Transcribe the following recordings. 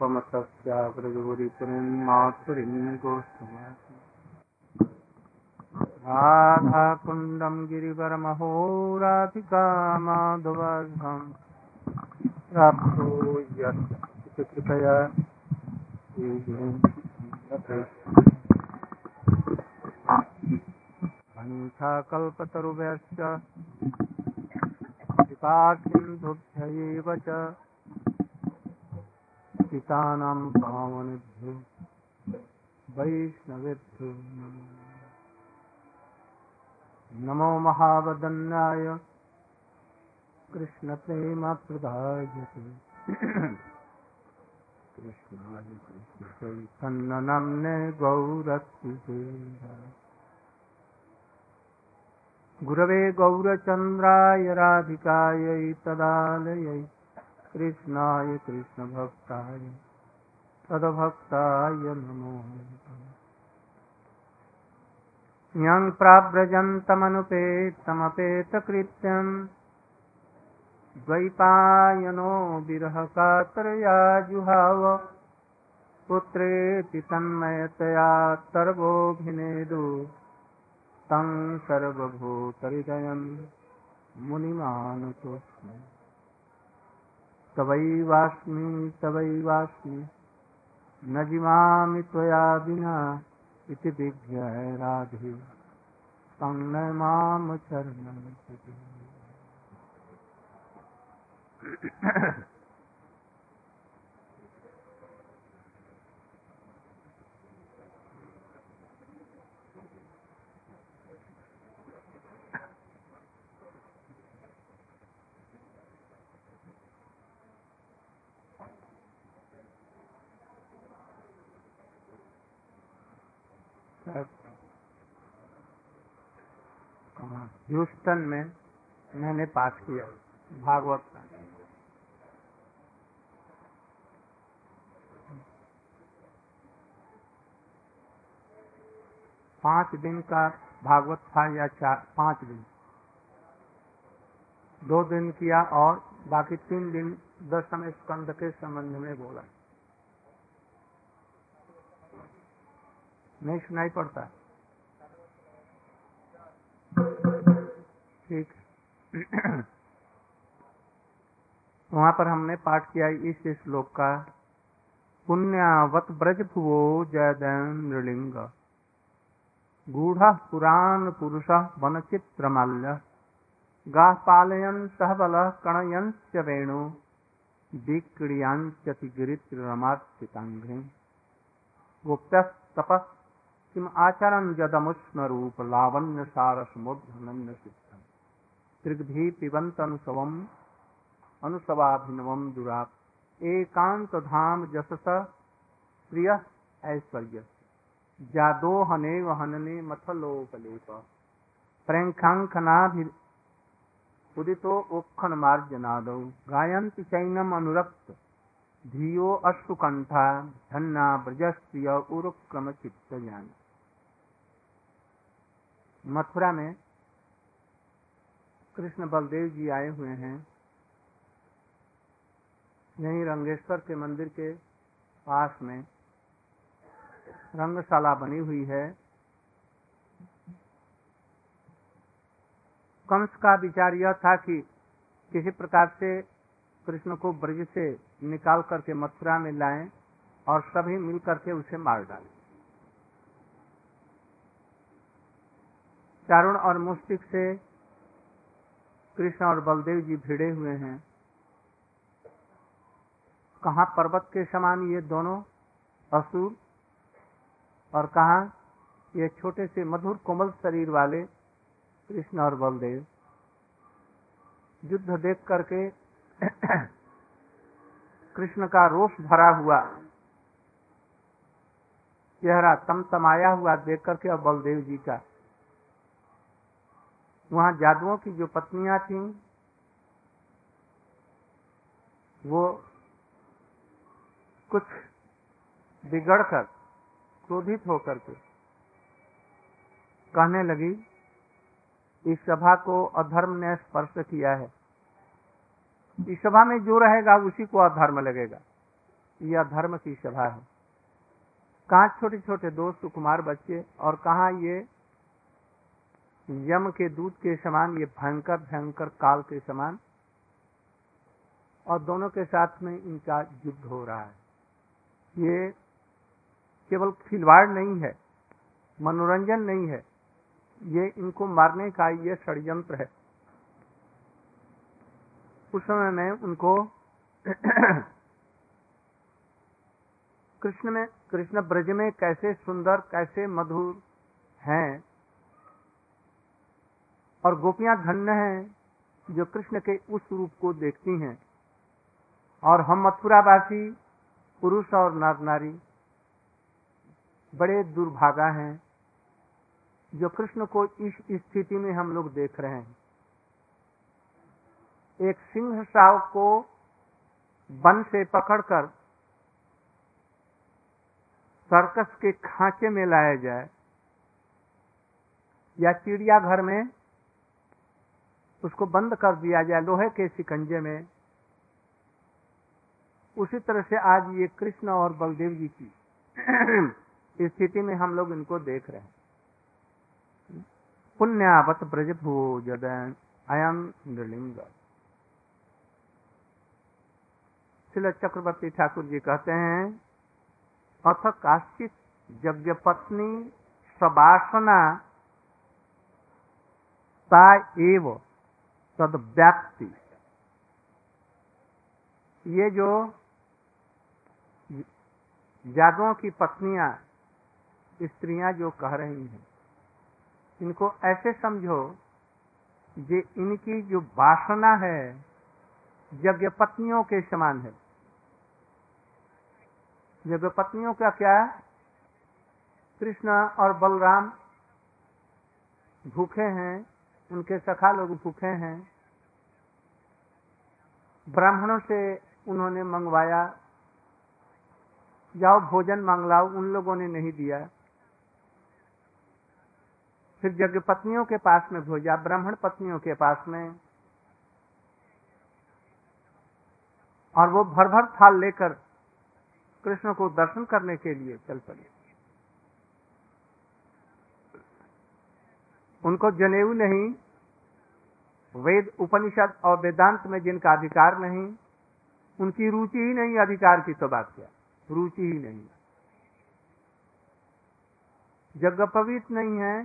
पमतस्याव्रजोरिपुरीं माथुरीं गोष्ठमासि राधाकुण्डं गिरिवरमहो राधिका कल्पतरुभ्यश्च कृपासिन्धुभ्य च पितानां पावनेभ्यो वैष्णवेभ्यो नमो। महावदन्याय। कृष्णप्रेमप्रदायते। कृष्णाय कृष्णचैतन्यनम्ने गौरत्तिते गुरवे गौरचन्द्राय राधिकायै तदालयै कृष्णाय कृष्णभक्ताय तदभक्ताय नमो यं प्राव्रजन्तमनुपेतमपेतकृत्यम् द्वैपायनो विरहकातरया जुहाव पुत्रेति तन्मयतया सर्वोऽभिनेदु। तं सर्वभूतहृदयं मुनिमानुतोऽस्मि तवैवास्मि तवैवास्मि। न जिमामि त्वया विना इति विज्ञाय राधे। तं न माँ चरणं ह्यूस्टन में मैंने पाठ किया, भागवत का। पाँच दिन का भागवत था या चार, पाँच दिन? दो दिन किया और बाकी तीन दिन दसम स्कंद के संबंध में बोला। नहीं सुनाई पड़ता ठीक। वहाँ पर हमने पाठ किया इस श्लोक का। पुण्यावत ब्रज भुवो जयदैन नृलिंग। गूढ़ पुराण पुरुष वन चित्रमाल्य गाह पालयन सह बल कणयंच वेणु। गिरित्रमार्चितांघ्रि गुप्त तप किम आचरण जदमुष्ण रूप लावण्य सारस मुग्धनन्य चित्तम त्रिग्धि पिबंत अनुसवम अनुसवाभिनवम दुराप एकांत धाम जसस प्रिय ऐश्वर्य। जादोहने वहनने मथलोकलेप प्रेंखांखनाभि उदितो उखन मार्जनादौ गायन्ति चैनम अनुरक्त। धियो अश्रुकंठा धन्ना ब्रजस्त्रिय उरुक्रम चित्त ज्ञान मथुरा में कृष्ण बलदेव जी आए हुए हैं। यहीं रंगेश्वर के मंदिर के पास में रंगशाला बनी हुई है। कंस का विचार यह था कि किसी प्रकार से कृष्ण को ब्रज से निकाल करके मथुरा में लाएँ और सभी मिल करके उसे मार डालें। चारुण और मुस्टिक से कृष्ण और बलदेव जी भिड़े हुए हैं। कहा पर्वत के समान ये दोनों असुर और कहा ये छोटे से मधुर कोमल शरीर वाले कृष्ण और बलदेव। युद्ध देख करके कृष्ण का रोष भरा हुआ, चेहरा तमतमाया हुआ देख करके और बलदेव जी का वहाँ जादुओं की जो पत्नियाँ थी, वो कुछ बिगड़कर क्रोधित होकर के कहने लगी, इस सभा को अधर्म ने स्पर्श किया है। इस सभा में जो रहेगा, उसी को अधर्म लगेगा। यह धर्म की सभा है। कहा छोटे छोटे दो सुकुमार बच्चे और कहा ये यम के दूध के समान, ये भयंकर भयंकर काल के समान, और दोनों के साथ में इनका युद्ध हो रहा है। ये केवल खिलवाड़ नहीं है, मनोरंजन नहीं है, ये इनको मारने का ये षड्यंत्र है। उस समय में उनको कृष्ण में, कृष्ण ब्रज में कैसे सुंदर, कैसे मधुर हैं और गोपियाँ धन्य हैं जो कृष्ण के उस रूप को देखती हैं। और हम मथुरावासी, पुरुष और नर नारी बड़े दुर्भागा हैं, जो कृष्ण को इस स्थिति में हम लोग देख रहे हैं। एक सिंह साव को वन से पकड़कर सर्कस के खांचे में लाया जाए या चिड़ियाघर में उसको बंद कर दिया जाए, लोहे के सिकंजे में। उसी तरह से आज ये कृष्ण और बलदेव जी की स्थिति में हम लोग इनको देख रहे हैं। पुण्यावत ब्रज भोजन अयम नृलिंग चक्रवर्ती ठाकुर जी कहते हैं, अथ काश्चित यज्ञ पत्नी सबासना ता तद व्याप्ति ये जो जादुओं की पत्नियाँ, स्त्रियाँ जो कह रही हैं, इनको ऐसे समझो जे इनकी जो वासना है, यज्ञ पत्नियों के समान है। यज्ञ पत्नियों का क्या कृष्ण और बलराम भूखे हैं उनके सखा लोग भूखे हैं। ब्राह्मणों से उन्होंने मंगवाया, जाओ भोजन मांग लाओ उन लोगों ने नहीं दिया। फिर यज्ञ पत्नियों के पास में भोजा, ब्राह्मण पत्नियों के पास में। और वो भर भर थाल लेकर कृष्ण को दर्शन करने के लिए चल पड़े। उनको जनेऊ नहीं, वेद उपनिषद और वेदांत में जिनका अधिकार नहीं, उनकी रुचि ही नहीं अधिकार की तो बात क्या? रुचि ही नहीं। जग पवित्र नहीं है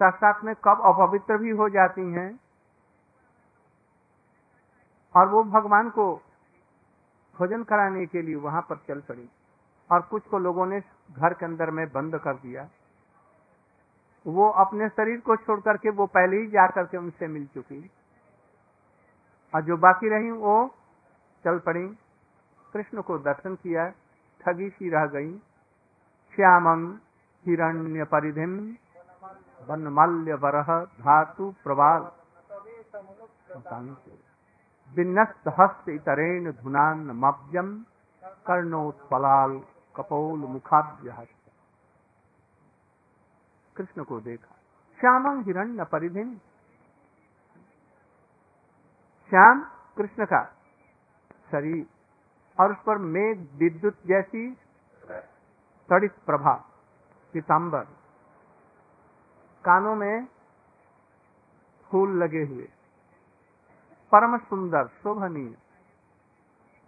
साथ साथ में कब अपवित्र भी हो जाती हैं, और वो भगवान को भोजन कराने के लिए वहाँ पर चल पड़ी, और कुछ को लोगों ने घर के अंदर में बंद कर दिया। वो अपने शरीर को छोड़ करके वो पहले ही जा करके उनसे मिल चुकी और जो बाकी रही, वो चल पड़ी। कृष्ण को दर्शन किया, ठगी सी रह गई। श्यामं हिरण्य परिधिम वनमल्य वरह धातु प्रवाल। विन्नस्त हस्त इतरेण धुनान मब्जम कर्णोत्पलाल कपोल मुखाभ्य कृष्ण को देखा। श्यामं हिरण्य परिधिन श्याम, कृष्ण का शरीर और उस पर मेघ, विद्युत जैसी तड़ित प्रभा पीताम्बर कानों में फूल लगे हुए। परम सुंदर, शोभनीय।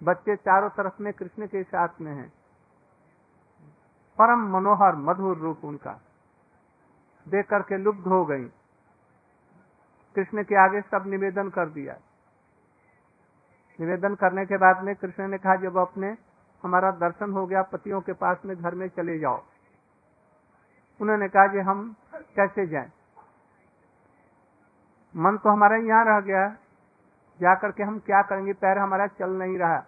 बच्चे चारों तरफ़ में कृष्ण के साथ में हैं। परम मनोहर, मधुर रूप उनका। देख करके लुप्त हो गई। कृष्ण के आगे सब निवेदन कर दिया। निवेदन करने के बाद में कृष्ण ने कहा, जब अपने हमारा दर्शन हो गया, पतियों के पास में घर में चले जाओ। उन्होंने कहा कि हम कैसे जाएँ? मन तो हमारा यहाँ रह गया। जाकर के हम क्या करेंगे? पैर हमारा चल नहीं रहा।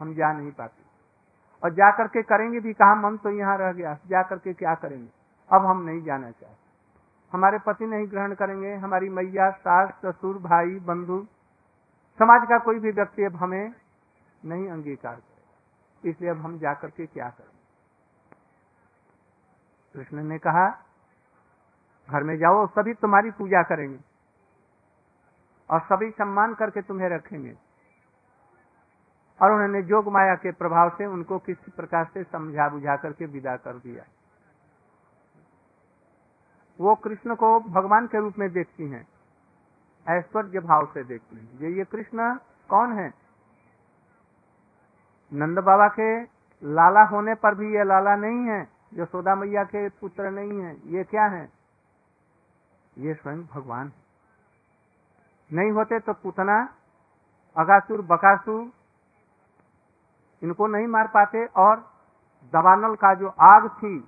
हम जा नहीं पाते। और जा करके करेंगे भी कहा, मन तो यहाँ रह गया। जा करके क्या करेंगे? अब हम नहीं जाना चाहते। हमारे पति नहीं ग्रहण करेंगे, हमारी मैया, सास, ससुर, भाई, बंधु, समाज का कोई भी व्यक्ति अब हमें नहीं अंगीकार करे इसलिए अब हम जाकर के क्या करें? कृष्ण ने कहा, घर में जाओ, सभी तुम्हारी पूजा करेंगे और सभी सम्मान करके तुम्हें रखेंगे। और उन्होंने जोग माया के प्रभाव से उनको किसी प्रकार से समझा बुझा करके विदा कर दिया। वो कृष्ण को भगवान के रूप में देखती हैं, ऐश्वर्य भाव से देखती हैं। ये ये कृष्ण कौन है? नंद बाबा के लाला होने पर भी ये लाला नहीं है, जो सोदा मैया के पुत्र नहीं है, ये क्या है? ये स्वयं भगवान नहीं होते तो पुतना, अगासुर, बकासुर, इनको नहीं मार पाते और दबानल का जो आग थी,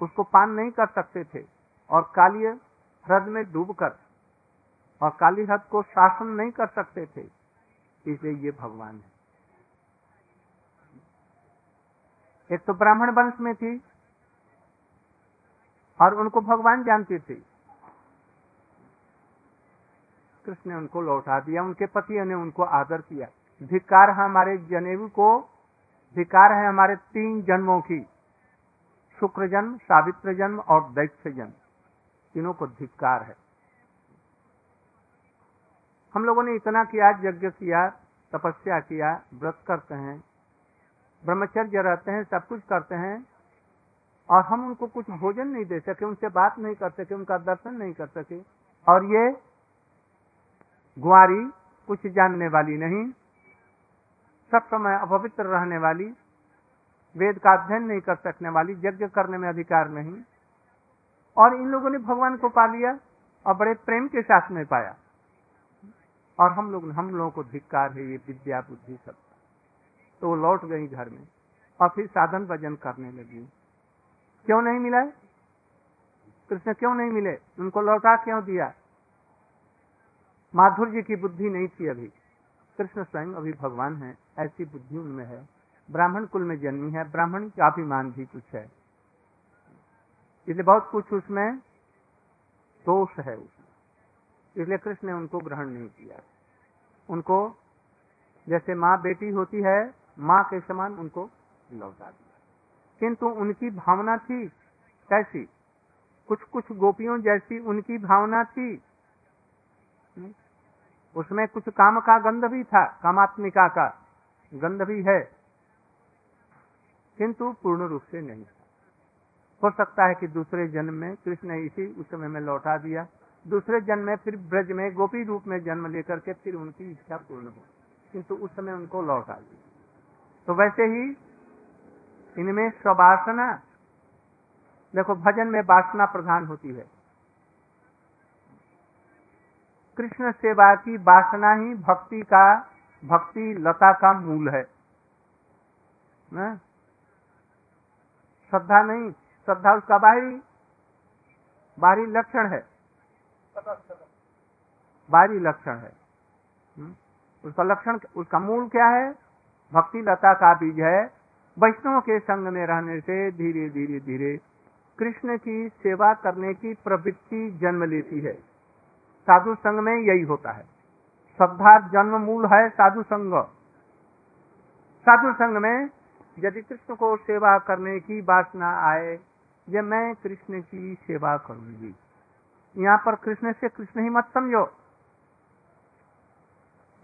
उसको पान नहीं कर सकते थे। और काली ह्रद में डूबकर और काली ह्रद को शासन नहीं कर सकते थे, इसलिए ये भगवान है। एक तो ब्राह्मण वंश में थी और उनको भगवान जानती थी। कृष्ण ने उनको लौटा दिया, उनके पति ने उनको आदर किया। धिकार है हमारे जनेऊ को धिकार है हमारे तीन जन्मों की, शुक्र जन्म, सावित्र जन्म और दैत्य जन्म। तीनों को धिकार है। हम लोगों ने इतना किया, यज्ञ किया, तपस्या किया, व्रत करते हैं, ब्रह्मचर्य रहते हैं, सब कुछ करते हैं, और हम उनको कुछ भोजन नहीं दे सके, उनसे बात नहीं कर सके, उनका दर्शन नहीं कर सके। और ये गुआरी कुछ जानने वाली नहीं, सब समय अपवित्र रहने वाली, वेद का अध्ययन नहीं कर सकने वाली, यज्ञ करने में अधिकार नहीं। और इन लोगों ने भगवान को पा लिया और बड़े प्रेम के साथ में पाया। और हम लोग, हम लोगों को धिक्कार है, ये विद्या बुद्धि सब। तो वो लौट गई घर में और फिर साधन भजन करने लगी। क्यों नहीं मिला कृष्ण क्यों नहीं मिले? उनको लौटा क्यों दिया? माधुर्य की बुद्धि नहीं थी अभी। कृष्ण स्वयं अभी भगवान है, ऐसी बुद्धि उनमें है। ब्राह्मण कुल में जन्मी है। ब्राह्मण का अभिमान भी कुछ है। इसलिए बहुत कुछ उसमें दोष है उसमें, इसलिए कृष्ण ने उनको ग्रहण नहीं किया। उनको, जैसे माँ बेटी होती है, माँ के समान उनको लौटा दिया। किंतु उनकी भावना थी कैसी? कुछ कुछ गोपियों जैसी उनकी भावना थी। उसमें कुछ काम का गंध भी था, कामात्मिका का गंध भी है। किंतु पूर्ण रूप से नहीं हो सकता है कि दूसरे जन्म में कृष्ण इसी उस समय में लौटा दिया। दूसरे जन्म में फिर ब्रज में गोपी रूप में जन्म लेकर के फिर उनकी इच्छा पूर्ण हो। किंतु उस समय उनको लौटा दिया तो वैसे ही इनमें स्ववासना देखो, भजन में वासना प्रधान होती है। कृष्ण सेवा की वासना ही भक्ति का, भक्ति लता का मूल है। ना? श्रद्धा नहीं। श्रद्धा उसका बाहरी बाहरी लक्षण है। बाहरी लक्षण है। हम्म? उसका लक्षण, उसका मूल क्या है? भक्ति लता का बीज है। वैष्णव के संग में रहने से धीरे धीरे धीरे कृष्ण की सेवा करने की प्रवृत्ति जन्म लेती है। साधु संघ में यही होता है। श्रद्धा जन्म मूल है साधु संघ साधु संघ में यदि कृष्ण को सेवा करने की वासना आए ये मैं कृष्ण की सेवा करूँगी। यहाँ पर कृष्ण से कृष्ण ही मत समझो।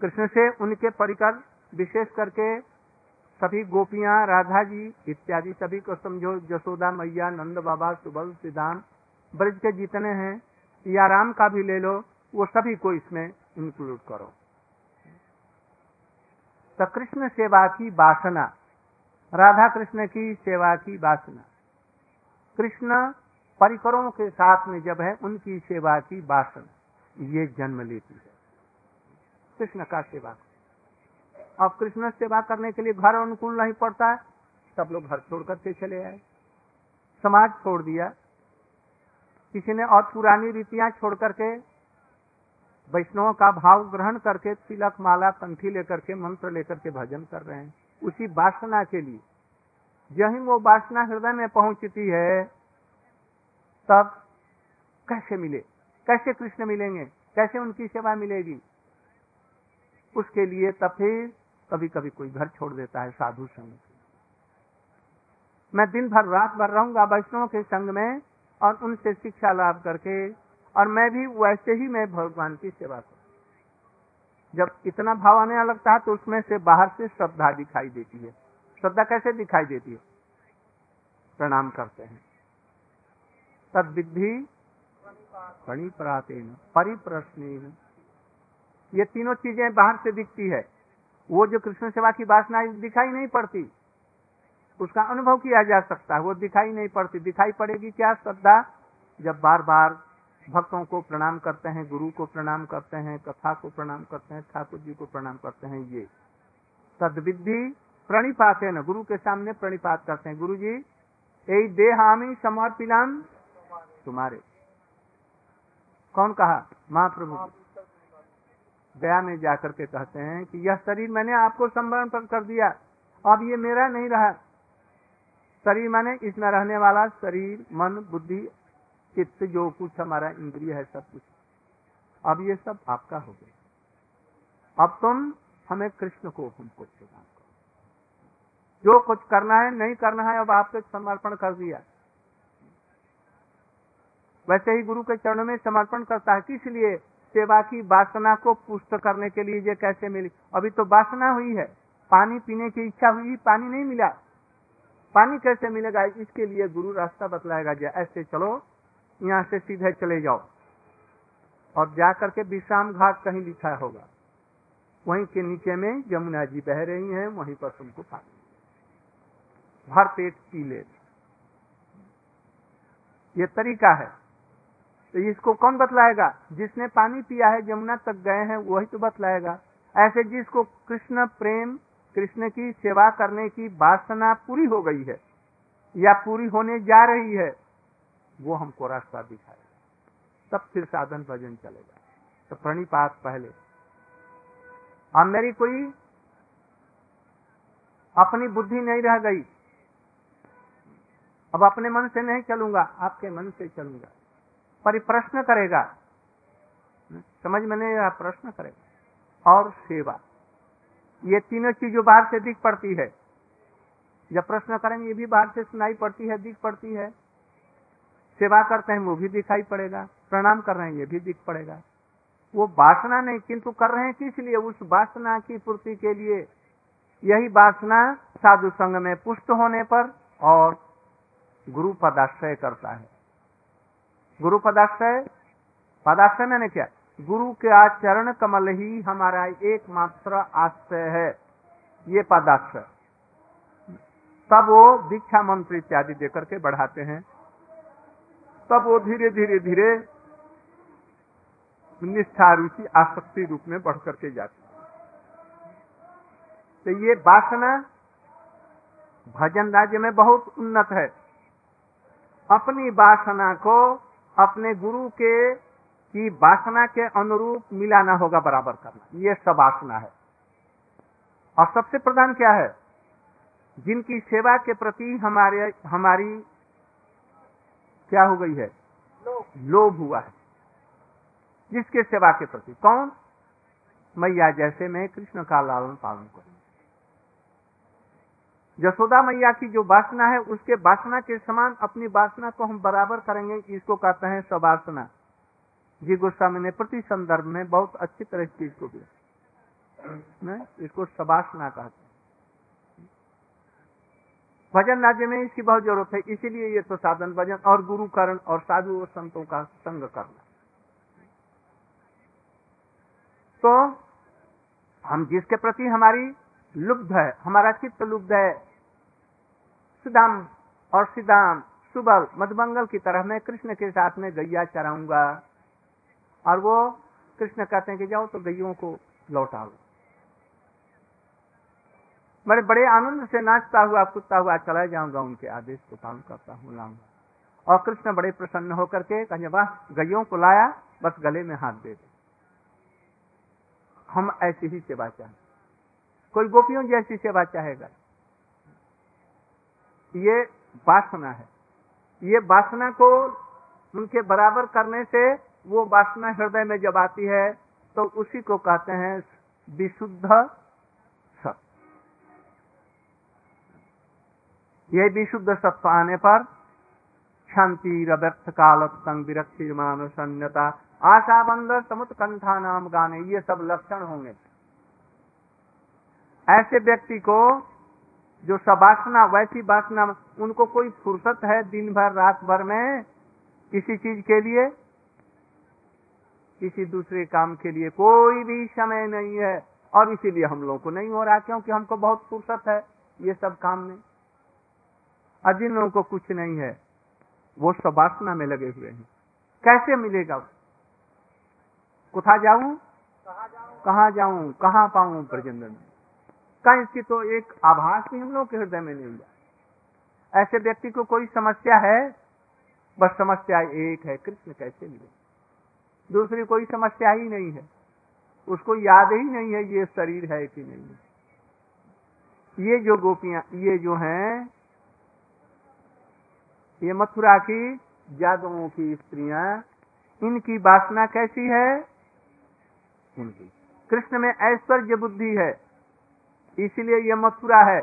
कृष्ण से उनके परिकर विशेष करके सभी गोपियाँ, राधा जी इत्यादि सभी को समझो। जसोदा मैया, नंद बाबा, सुबल सिद्धांत ब्रज के जितने हैं, या राम का भी ले लो, वो सभी को इसमें इंक्लूड करो। तो कृष्ण सेवा की वासना, राधा कृष्ण की सेवा की वासना। कृष्ण परिकरों के साथ में जब है, उनकी सेवा की वासना ये जन्म लेती है। कृष्ण का सेवा। अब कृष्ण सेवा करने के लिए घर अनुकूल नहीं पड़ता है। सब लोग घर छोड़ करके चले आए। समाज छोड़ दिया। किसी ने और पुरानी रीतियाँ छोड़ करके, वैष्णव का भाव ग्रहण करके, तिलक, माला कंठी लेकर के, मंत्र लेकर के भजन कर रहे हैं। उसी वासना के लिए जही वो वासना हृदय में पहुँचती है, तब कैसे मिले? कैसे कृष्ण मिलेंगे? कैसे उनकी सेवा मिलेगी? उसके लिए तब फिर कभी कभी कोई घर छोड़ देता है साधु संग। मैं दिन भर रात भर रहूँगा वैष्णव के संग में और उनसे शिक्षा लाभ करके और मैं भी वैसे ही मैं भगवान की सेवा करूँ। जब इतना भाव आने लगता है तो उसमें से बाहर से श्रद्धा दिखाई देती है। श्रद्धा कैसे दिखाई देती है? प्रणाम करते हैं। तद विधि परिप्रातेन परिप्रश्न ये तीनों चीज़ें बाहर से दिखती है। वो जो कृष्ण सेवा की वासना दिखाई नहीं पड़ती, उसका अनुभव किया जा सकता है, वो दिखाई नहीं पड़ती। दिखाई पड़ेगी क्या श्रद्धा? जब बार बार भक्तों को प्रणाम करते हैं, गुरु को प्रणाम करते हैं, कथा को प्रणाम करते हैं, ठाकुर जी को प्रणाम करते हैं, ये। तदविधि प्रणिपात है ना, गुरु के सामने प्रणिपात करते हैं। गुरु जी यही देहामी समर्पिलान तुम्हारे। कौन कहा? महाप्रभु गया में जाकर के कहते हैं कि यह शरीर मैंने आपको समर्पण कर दिया, अब ये मेरा नहीं रहा। शरीर माने इसमें रहने वाला शरीर, मन, बुद्धि, चित्त, जो कुछ हमारा इंद्रिय है, सब कुछ। अब ये सब आपका हो गया। अब तुम हमें कृष्ण को हमको प्रदान जो कुछ करना है, नहीं करना है, अब आपको समर्पण कर दिया। वैसे ही गुरु के चरणों में समर्पण करता है किस लिए सेवा की वासना को पुष्ट करने के लिए ये कैसे मिली? अभी तो वासना हुई है, पानी पीने की इच्छा हुई, पानी नहीं मिला। पानी कैसे मिलेगा? इसके लिए गुरु रास्ता बतलाएगा, जो, ऐसे चलो, यहाँ से सीधे चले जाओ। और जाकर के विश्राम घाट कहीं लिखा होगा। वहीं के नीचे में यमुना जी बह रही हैं, वहीं पर तुमको पानी भर पेट पी ले। ये तरीका है। तो इसको कौन बतलाएगा? जिसने पानी पिया है, जमुना तक गए हैं, वही तो बतलाएगा। ऐसे जिसको कृष्ण प्रेम, कृष्ण की सेवा करने की वासना पूरी हो गई है, या पूरी होने जा रही है, वो हमको रास्ता दिखाएगा। तब फिर साधन भजन चलेगा। तो प्रणिपात पहले। अब मेरी कोई अपनी बुद्धि नहीं रह गई। अब अपने मन से नहीं चलूँगा, आपके मन से चलूँगा। पर प्रश्न करेगा। समझ में नहीं रहा प्रश्न करेगा। और सेवा। ये तीनों चीज़ों बाहर से दिख पड़ती है। जब प्रश्न करेंगे, ये भी बाहर से सुनाई पड़ती है, दिख पड़ती है। सेवा करते हैं, वो भी दिखाई पड़ेगा। प्रणाम कर रहे हैं, ये भी दिख पड़ेगा। वो वासना नहीं, किंतु कर रहे हैं किस लिए? उस वासना की पूर्ति के लिए। यही वासना साधु संघ में पुष्ट होने पर और गुरु पदाश्रय करता है। गुरु पदाश्रय? पदाश्रय मैंने क्या। गुरु के आचरण कमल ही हमारा एकमात्र आश्रय है। ये पदाश्रय। तब वो दीक्षा मंत्र इत्यादि देकर के बढ़ाते हैं। तब वो धीरे धीरे धीरे निष्ठा रुचि आसक्ति रूप में बढ़ करके जाती तो ये वासना भजन राज्य में बहुत उन्नत है। अपनी वासना को अपने गुरु के की वासना के अनुरूप मिलाना होगा बराबर करना। ये सब वासना है। और सबसे प्रधान क्या है? जिनकी सेवा के प्रति हमारे, हमारी क्या हो गई है? लोभ हुआ है। जिसके सेवा के प्रति? कौन? मैया जैसे मैं कृष्ण का लालन पालन करूँ। यशोदा मैया की जो वासना है, उसके वासना के समान अपनी वासना को हम बराबर करेंगे, इसको कहते हैं सवासना। जी गोस्वामी ने प्रति संदर्भ में बहुत अच्छी तरह इस चीज़ को दिया इसको सवासना कहते हैं। भजन राज्य में इसकी बहुत ज़रूरत है, इसीलिए ये तो साधन भजन और गुरु करण और साधु और संतों का संग करना। तो हम जिसके प्रति हमारी लुब्ध है, हमारा चित्त लुब्ध है सुदाम और सिदाम, सुबल मधुमंगल की तरह मैं कृष्ण के साथ में गैया चराऊँगा। और वो कृष्ण कहते हैं कि जाओ तो गैयों को लौटाओ मैं बड़े आनंद से नाचता हुआ कुत्ता हुआ चला जाऊँगा, उनके आदेश को पालन करता हूँ लाऊँगा। और कृष्ण बड़े प्रसन्न होकर के कहे, वाह, गैयों को लाया, बस गले में हाथ दे दे। हम ऐसी ही सेवा चाहें कोई गोपियों जैसी सेवा चाहेगा। ये वासना है। ये वासना को उनके बराबर करने से वो वासना हृदय में जब आती है तो उसी को कहते हैं विशुद्ध सत्य विशुद्ध सत्व आने पर शांति व्यर्थ काल संग विरक्ति, मानुषन्यता आशा बंदर समुत कंठा नाम गाने, ये सब लक्षण होंगे। ऐसे व्यक्ति को जो सबासना, वैसी बासना, उनको कोई फुर्सत है दिन भर रात भर में किसी चीज़ के लिए? किसी दूसरे काम के लिए कोई भी समय नहीं है। और इसीलिए हम लोगों को नहीं हो रहा, क्योंकि हमको बहुत फुर्सत है ये सब काम में। और जिन लोगों को कुछ नहीं है, वो सबासना में लगे हुए हैं। कैसे मिलेगा? कुथा जाऊँ? कहा जाऊँ? कहा पाऊँ? प्रजनन में। कहीं इसकी तो एक आभास भी हम लोग के हृदय में नहीं हुआ ऐसे व्यक्ति को कोई समस्या है? बस समस्या एक है, कृष्ण कैसे मिले? दूसरी कोई समस्या ही नहीं है। उसको याद ही नहीं है ये शरीर है कि नहीं है। ये जो गोपियाँ, ये जो हैं, ये मथुरा की जादुओं की स्त्रियाँ, इनकी वासना कैसी है? कृष्ण में ऐश्वर्य बुद्धि है। इसीलिए यह मथुरा है।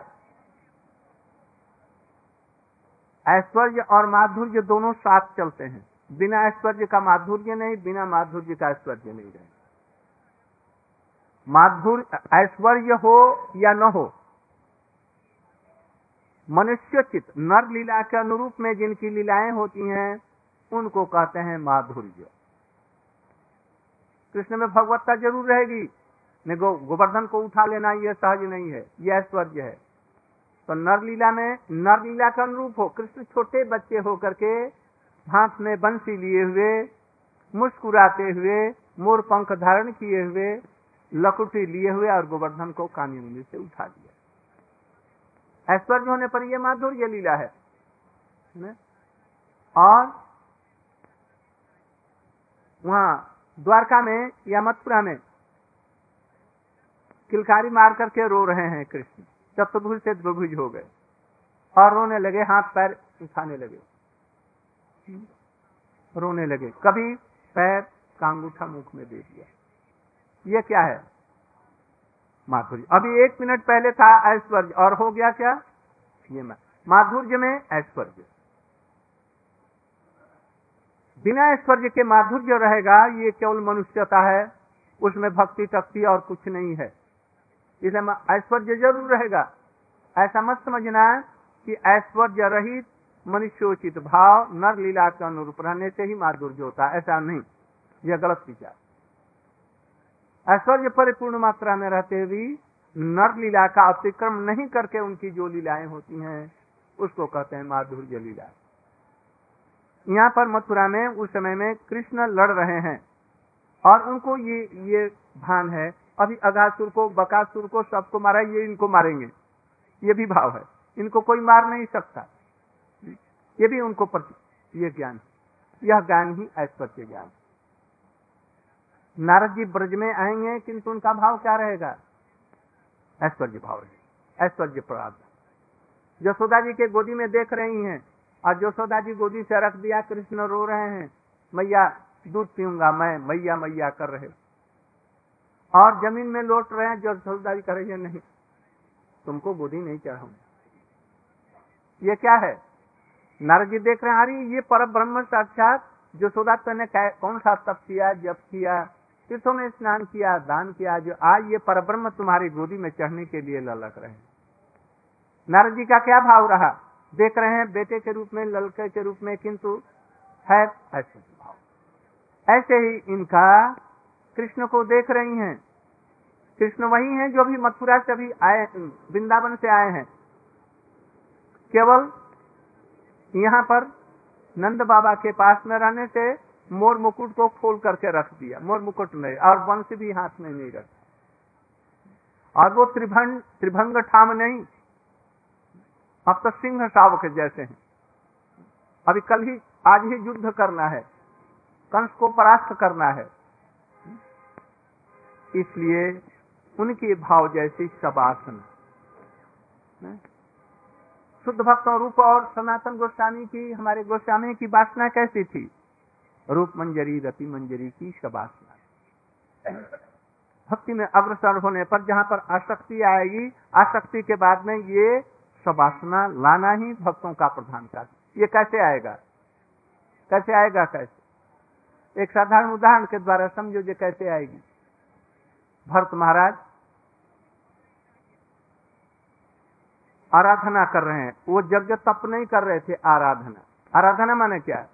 ऐश्वर्य और माधुर्य दोनों साथ चलते हैं। बिना ऐश्वर्य का माधुर्य नहीं, बिना माधुर्य का ऐश्वर्य नहीं रहे। माधुर्य ऐश्वर्य हो या न हो मनुष्योचित नर लीला के अनुरूप में जिनकी लीलाएँ होती हैं, उनको कहते हैं माधुर्य। कृष्ण में भगवत्ता ज़रूर रहेगी। ने गो, गोवर्धन को उठा लेना यह सहज नहीं है यह ऐश्वर्य है तो नरलीला में नरलीला का अनुरूप हो कृष्ण छोटे बच्चे होकर के हाथ में बंसी लिए हुए मुस्कुराते हुए मोर पंख धारण किए हुए लकुटी लिए हुए और गोवर्धन को कानी उंगली से उठा दिया ऐश्वर्य होने पर यह माधुर्य लीला है ने? और वहाँ द्वारका में या मथुरा में किलकारी मार करके रो रहे हैं कृष्ण। चतुर्भुज से द्विभुज हो गए। और रोने लगे, हाथ पैर उठाने लगे। रोने लगे। कभी पैर का अंगूठा मुख में दे दिया ये क्या है? माधुर्य। अभी एक मिनट पहले था ऐश्वर्य, और हो गया क्या? ये माधुर्य में ऐश्वर्य। बिना ऐश्वर्य के माधुर्य रहेगा, ये केवल मनुष्यता है। उसमें भक्ति शक्ति और कुछ नहीं है। इसलिए ऐश्वर्य ज़रूर रहेगा। ऐसा मत समझना कि ऐश्वर्य रहित मनुष्योचित भाव नर लीला के अनुरूप रहने से ही माधुर्य होता है। ऐसा नहीं। यह गलत विचार। ऐश्वर्य परिपूर्ण मात्रा में रहते हुए नर लीला का अतिक्रम नहीं करके उनकी जो लीलाएँ होती हैं, उसको कहते हैं माधुर्य लीला। यहाँ पर मथुरा में उस समय में कृष्ण लड़ रहे हैं और उनको ये ये भान है अभी अगासुर को, बकासुर को सबको मारा ये इनको मारेंगे। ये भी भाव है। इनको कोई मार नहीं सकता। ये भी उनको प्रति ये ज्ञान यह ज्ञान ही ऐश्वर्य ज्ञान नारद जी ब्रज में आएँगे, किंतु उनका भाव क्या रहेगा? ऐश्वर्य भाव ऐश्वर्य प्राप्त यशोदा जी के गोदी में देख रही हैं। और यशोदा जी गोदी से रख दिया, कृष्ण रो रहे हैं। मैया दूध पीऊँगा मैं, मैया मैया कर रहे और ज़मीन में लौट रहे हैं, जो यशोदा जी रही है, नहीं। तुमको गोदी नहीं चढ़ाऊ ये क्या है? नारद जी देख रहे हैं, अरे, ये पर ब्रह्म साक्षात जो सोदा ने कौन सा तप किया, जप किया, तीर्थों में स्नान किया, दान किया, जो आज ये परब्रह्म तुम्हारी गोदी में चढ़ने के लिए ललक रहे नारद जी का क्या भाव रहा? देख रहे हैं, बेटे के रूप में, ललके के रूप में, किंतु है ऐसे भाव। ऐसे ही इनका कृष्ण को देख रही हैं कृष्ण वही हैं जो भी मथुरा से अभी आए वृंदावन से आए हैं। केवल यहाँ पर नंद बाबा के पास में रहने से मोर मुकुट को खोल करके रख दिया, मोर मुकुट नहीं, और वंश भी हाथ में नहीं रख। और वो त्रिभंग त्रिभंग ठाम नहीं अब तो सिंह शावक जैसे हैं। अभी कल ही, आज ही युद्ध करना है, कंस को परास्त करना है। इसलिए उनके भाव जैसी शबासन। शुद्ध भक्तों रूप और सनातन गोस्वामी की, हमारे गोस्वामी की वासना कैसी थी? रूप मंजरी, रति मंजरी की शबासना। भक्ति में अग्रसर होने पर जहाँ पर आसक्ति आएगी, आसक्ति के बाद में ये शबासना लाना ही भक्तों का प्रधान कार्य। ये कैसे आएगा? कैसे आएगा कैसे? एक साधारण उदाहरण के द्वारा समझो जो कैसे आएगी। भरत महाराज आराधना कर रहे हैं। वो यज्ञ तप नहीं कर रहे थे, आराधना। आराधना माने क्या?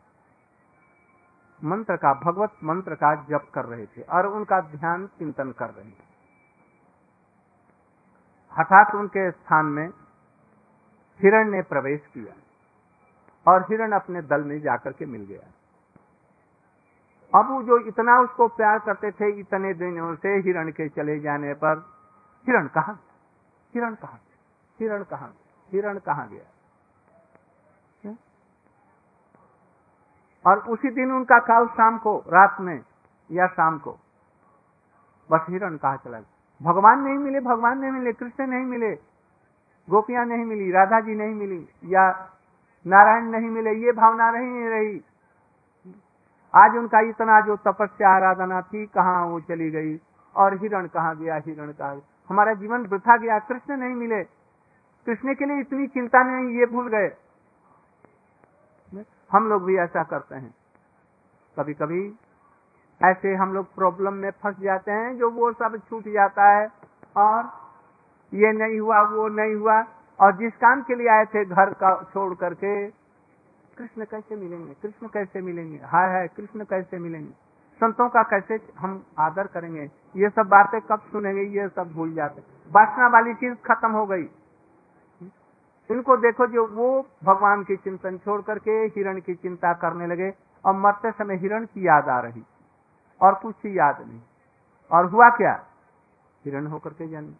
मंत्र का, भगवत मंत्र का जप कर रहे थे और उनका ध्यान चिंतन कर रहे थे। हठात उनके स्थान में हिरण ने प्रवेश किया और हिरण अपने दल में जाकर के मिल गया। अब जो इतना उसको प्यार करते थे, इतने दिनों से हिरण के चले जाने पर, हिरण कहा हिरण कहा हिरण कहा हिरण कहा गया? और उसी दिन उनका काल शाम को, रात में, या शाम को। बस हिरण कहा चला गया? भगवान नहीं मिले, भगवान नहीं मिले, कृष्ण नहीं मिले, गोपियाँ नहीं मिली, राधा जी नहीं मिली, या नारायण नहीं मिले, ये भावना नहीं रही। आज उनका इतना जो तपस्या आराधना थी, कहाँ वो चली गई? और हिरण कहाँ गया? हिरण कहा हमारा जीवन वृथा गया, कृष्ण नहीं मिले। कृष्ण के लिए इतनी चिंता नहीं, ये भूल गए। हम लोग भी ऐसा करते हैं। कभी कभी ऐसे हम लोग प्रॉब्लम में फंस जाते हैं, जो वो सब छूट जाता है, और ये नहीं हुआ, वो नहीं हुआ, और जिस काम के लिए आए थे, घर का छोड़ करके कृष्ण कैसे मिलेंगे? कृष्ण कैसे मिलेंगे? हाय हाय, कृष्ण कैसे मिलेंगे? संतों का कैसे हम आदर करेंगे? ये सब बातें कब सुनेंगे? ये सब भूल जाते वासना वाली चीज़ खत्म हो गई। इनको देखो जो वो भगवान की चिंतन छोड़ करके हिरण की चिंता करने लगे और मरते समय हिरण की याद आ रही और कुछ ही याद नहीं। और हुआ क्या? हिरण होकर के जन्म।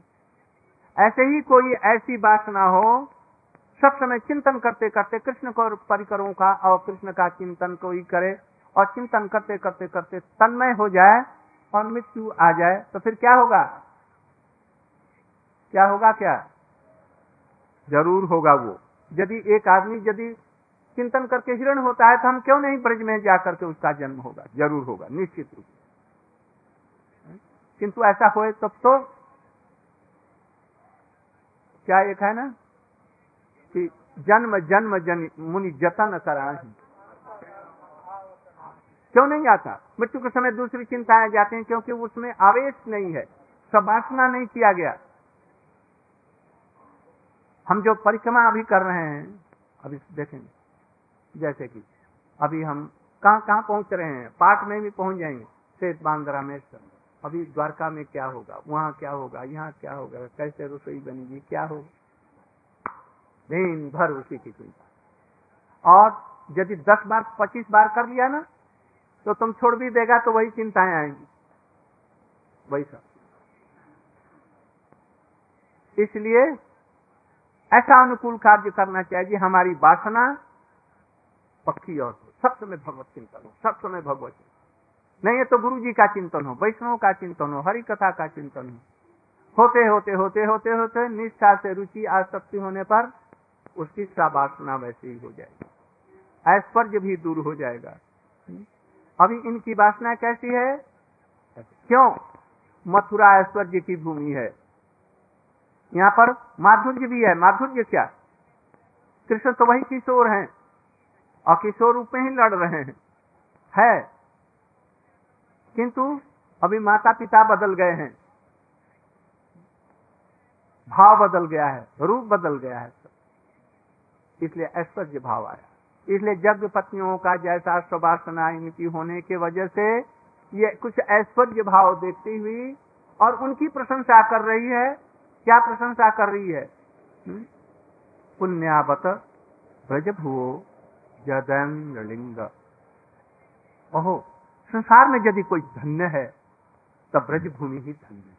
ऐसे ही कोई ऐसी वासना हो सब समय चिंतन करते करते कृष्ण को परिकरों का और कृष्ण का चिंतन कोई करे और चिंतन करते करते करते तन्मय हो जाए और मृत्यु आ जाए तो फिर क्या होगा? क्या होगा क्या? ज़रूर होगा वो। यदि एक आदमी यदि चिंतन करके हिरण होता है तो हम क्यों नहीं ब्रज में जाकर के उसका जन्म होगा? ज़रूर होगा, निश्चित रूप से। किंतु ऐसा होए तब तो क्या एक है ना? कि जन्म जन्म जन मुनि जतन करा क्यों नहीं आता? मृत्यु के समय दूसरी चिंताएँ जाते हैं, क्योंकि उसमें आवेश नहीं है सबासना नहीं किया गया। हम जो परिक्रमा अभी कर रहे हैं, अभी देखेंगे, जैसे कि अभी हम कहाँ कहाँ पहुँच रहे हैं पाठ में भी पहुँच जाएँगे शेष बांद्रा में अभी द्वारका में क्या होगा, वहाँ क्या होगा, यहाँ क्या होगा, कैसे रसोई बनेगी, क्या होगा? दिन भर उसी की चिंता। और यदि दस बार, पच्चीस बार कर लिया ना तो तुम छोड़ भी देगा तो वही चिंताएँ आएँगी। वही सब। इसलिए ऐसा अनुकूल कार्य करना चाहिए, हमारी वासना पक्की और सब समय भगवत चिंतन हो, सब समय भगवत चिंतन नहीं है तो गुरु जी का चिंतन हो, वैष्णव का चिंतन हो हरि कथा का चिंतन हो। होते होते होते होते होते निष्ठा से रुचि, आसक्ति होने पर उसकी वासना वैसे ही हो जाएगी। ऐश्वर्य भी दूर हो जाएगा। अभी इनकी वासना कैसी है? क्यों? मथुरा ऐश्वर्य की भूमि है। यहाँ पर माधुर्य भी है। माधुर्य क्या? कृष्ण तो वही किशोर हैं। और किशोर रूप में ही लड़ रहे हैं। है। किंतु अभी माता पिता बदल गए हैं। भाव बदल गया है। रूप बदल गया है। इसलिए ऐश्वर्य भाव आया। इसलिए जग पत्नियों का जैसा सुवासना इनकी होने की वजह से ये कुछ ऐश्वर्य भाव देखती हुई और उनकी प्रशंसा कर रही है। क्या प्रशंसा कर रही है? हम्म? पुण्यावत ब्रजभुवो जदैन्द्रलिंग ओहो, संसार में यदि कोई धन्य है, तब ब्रजभूमि ही धन्य है।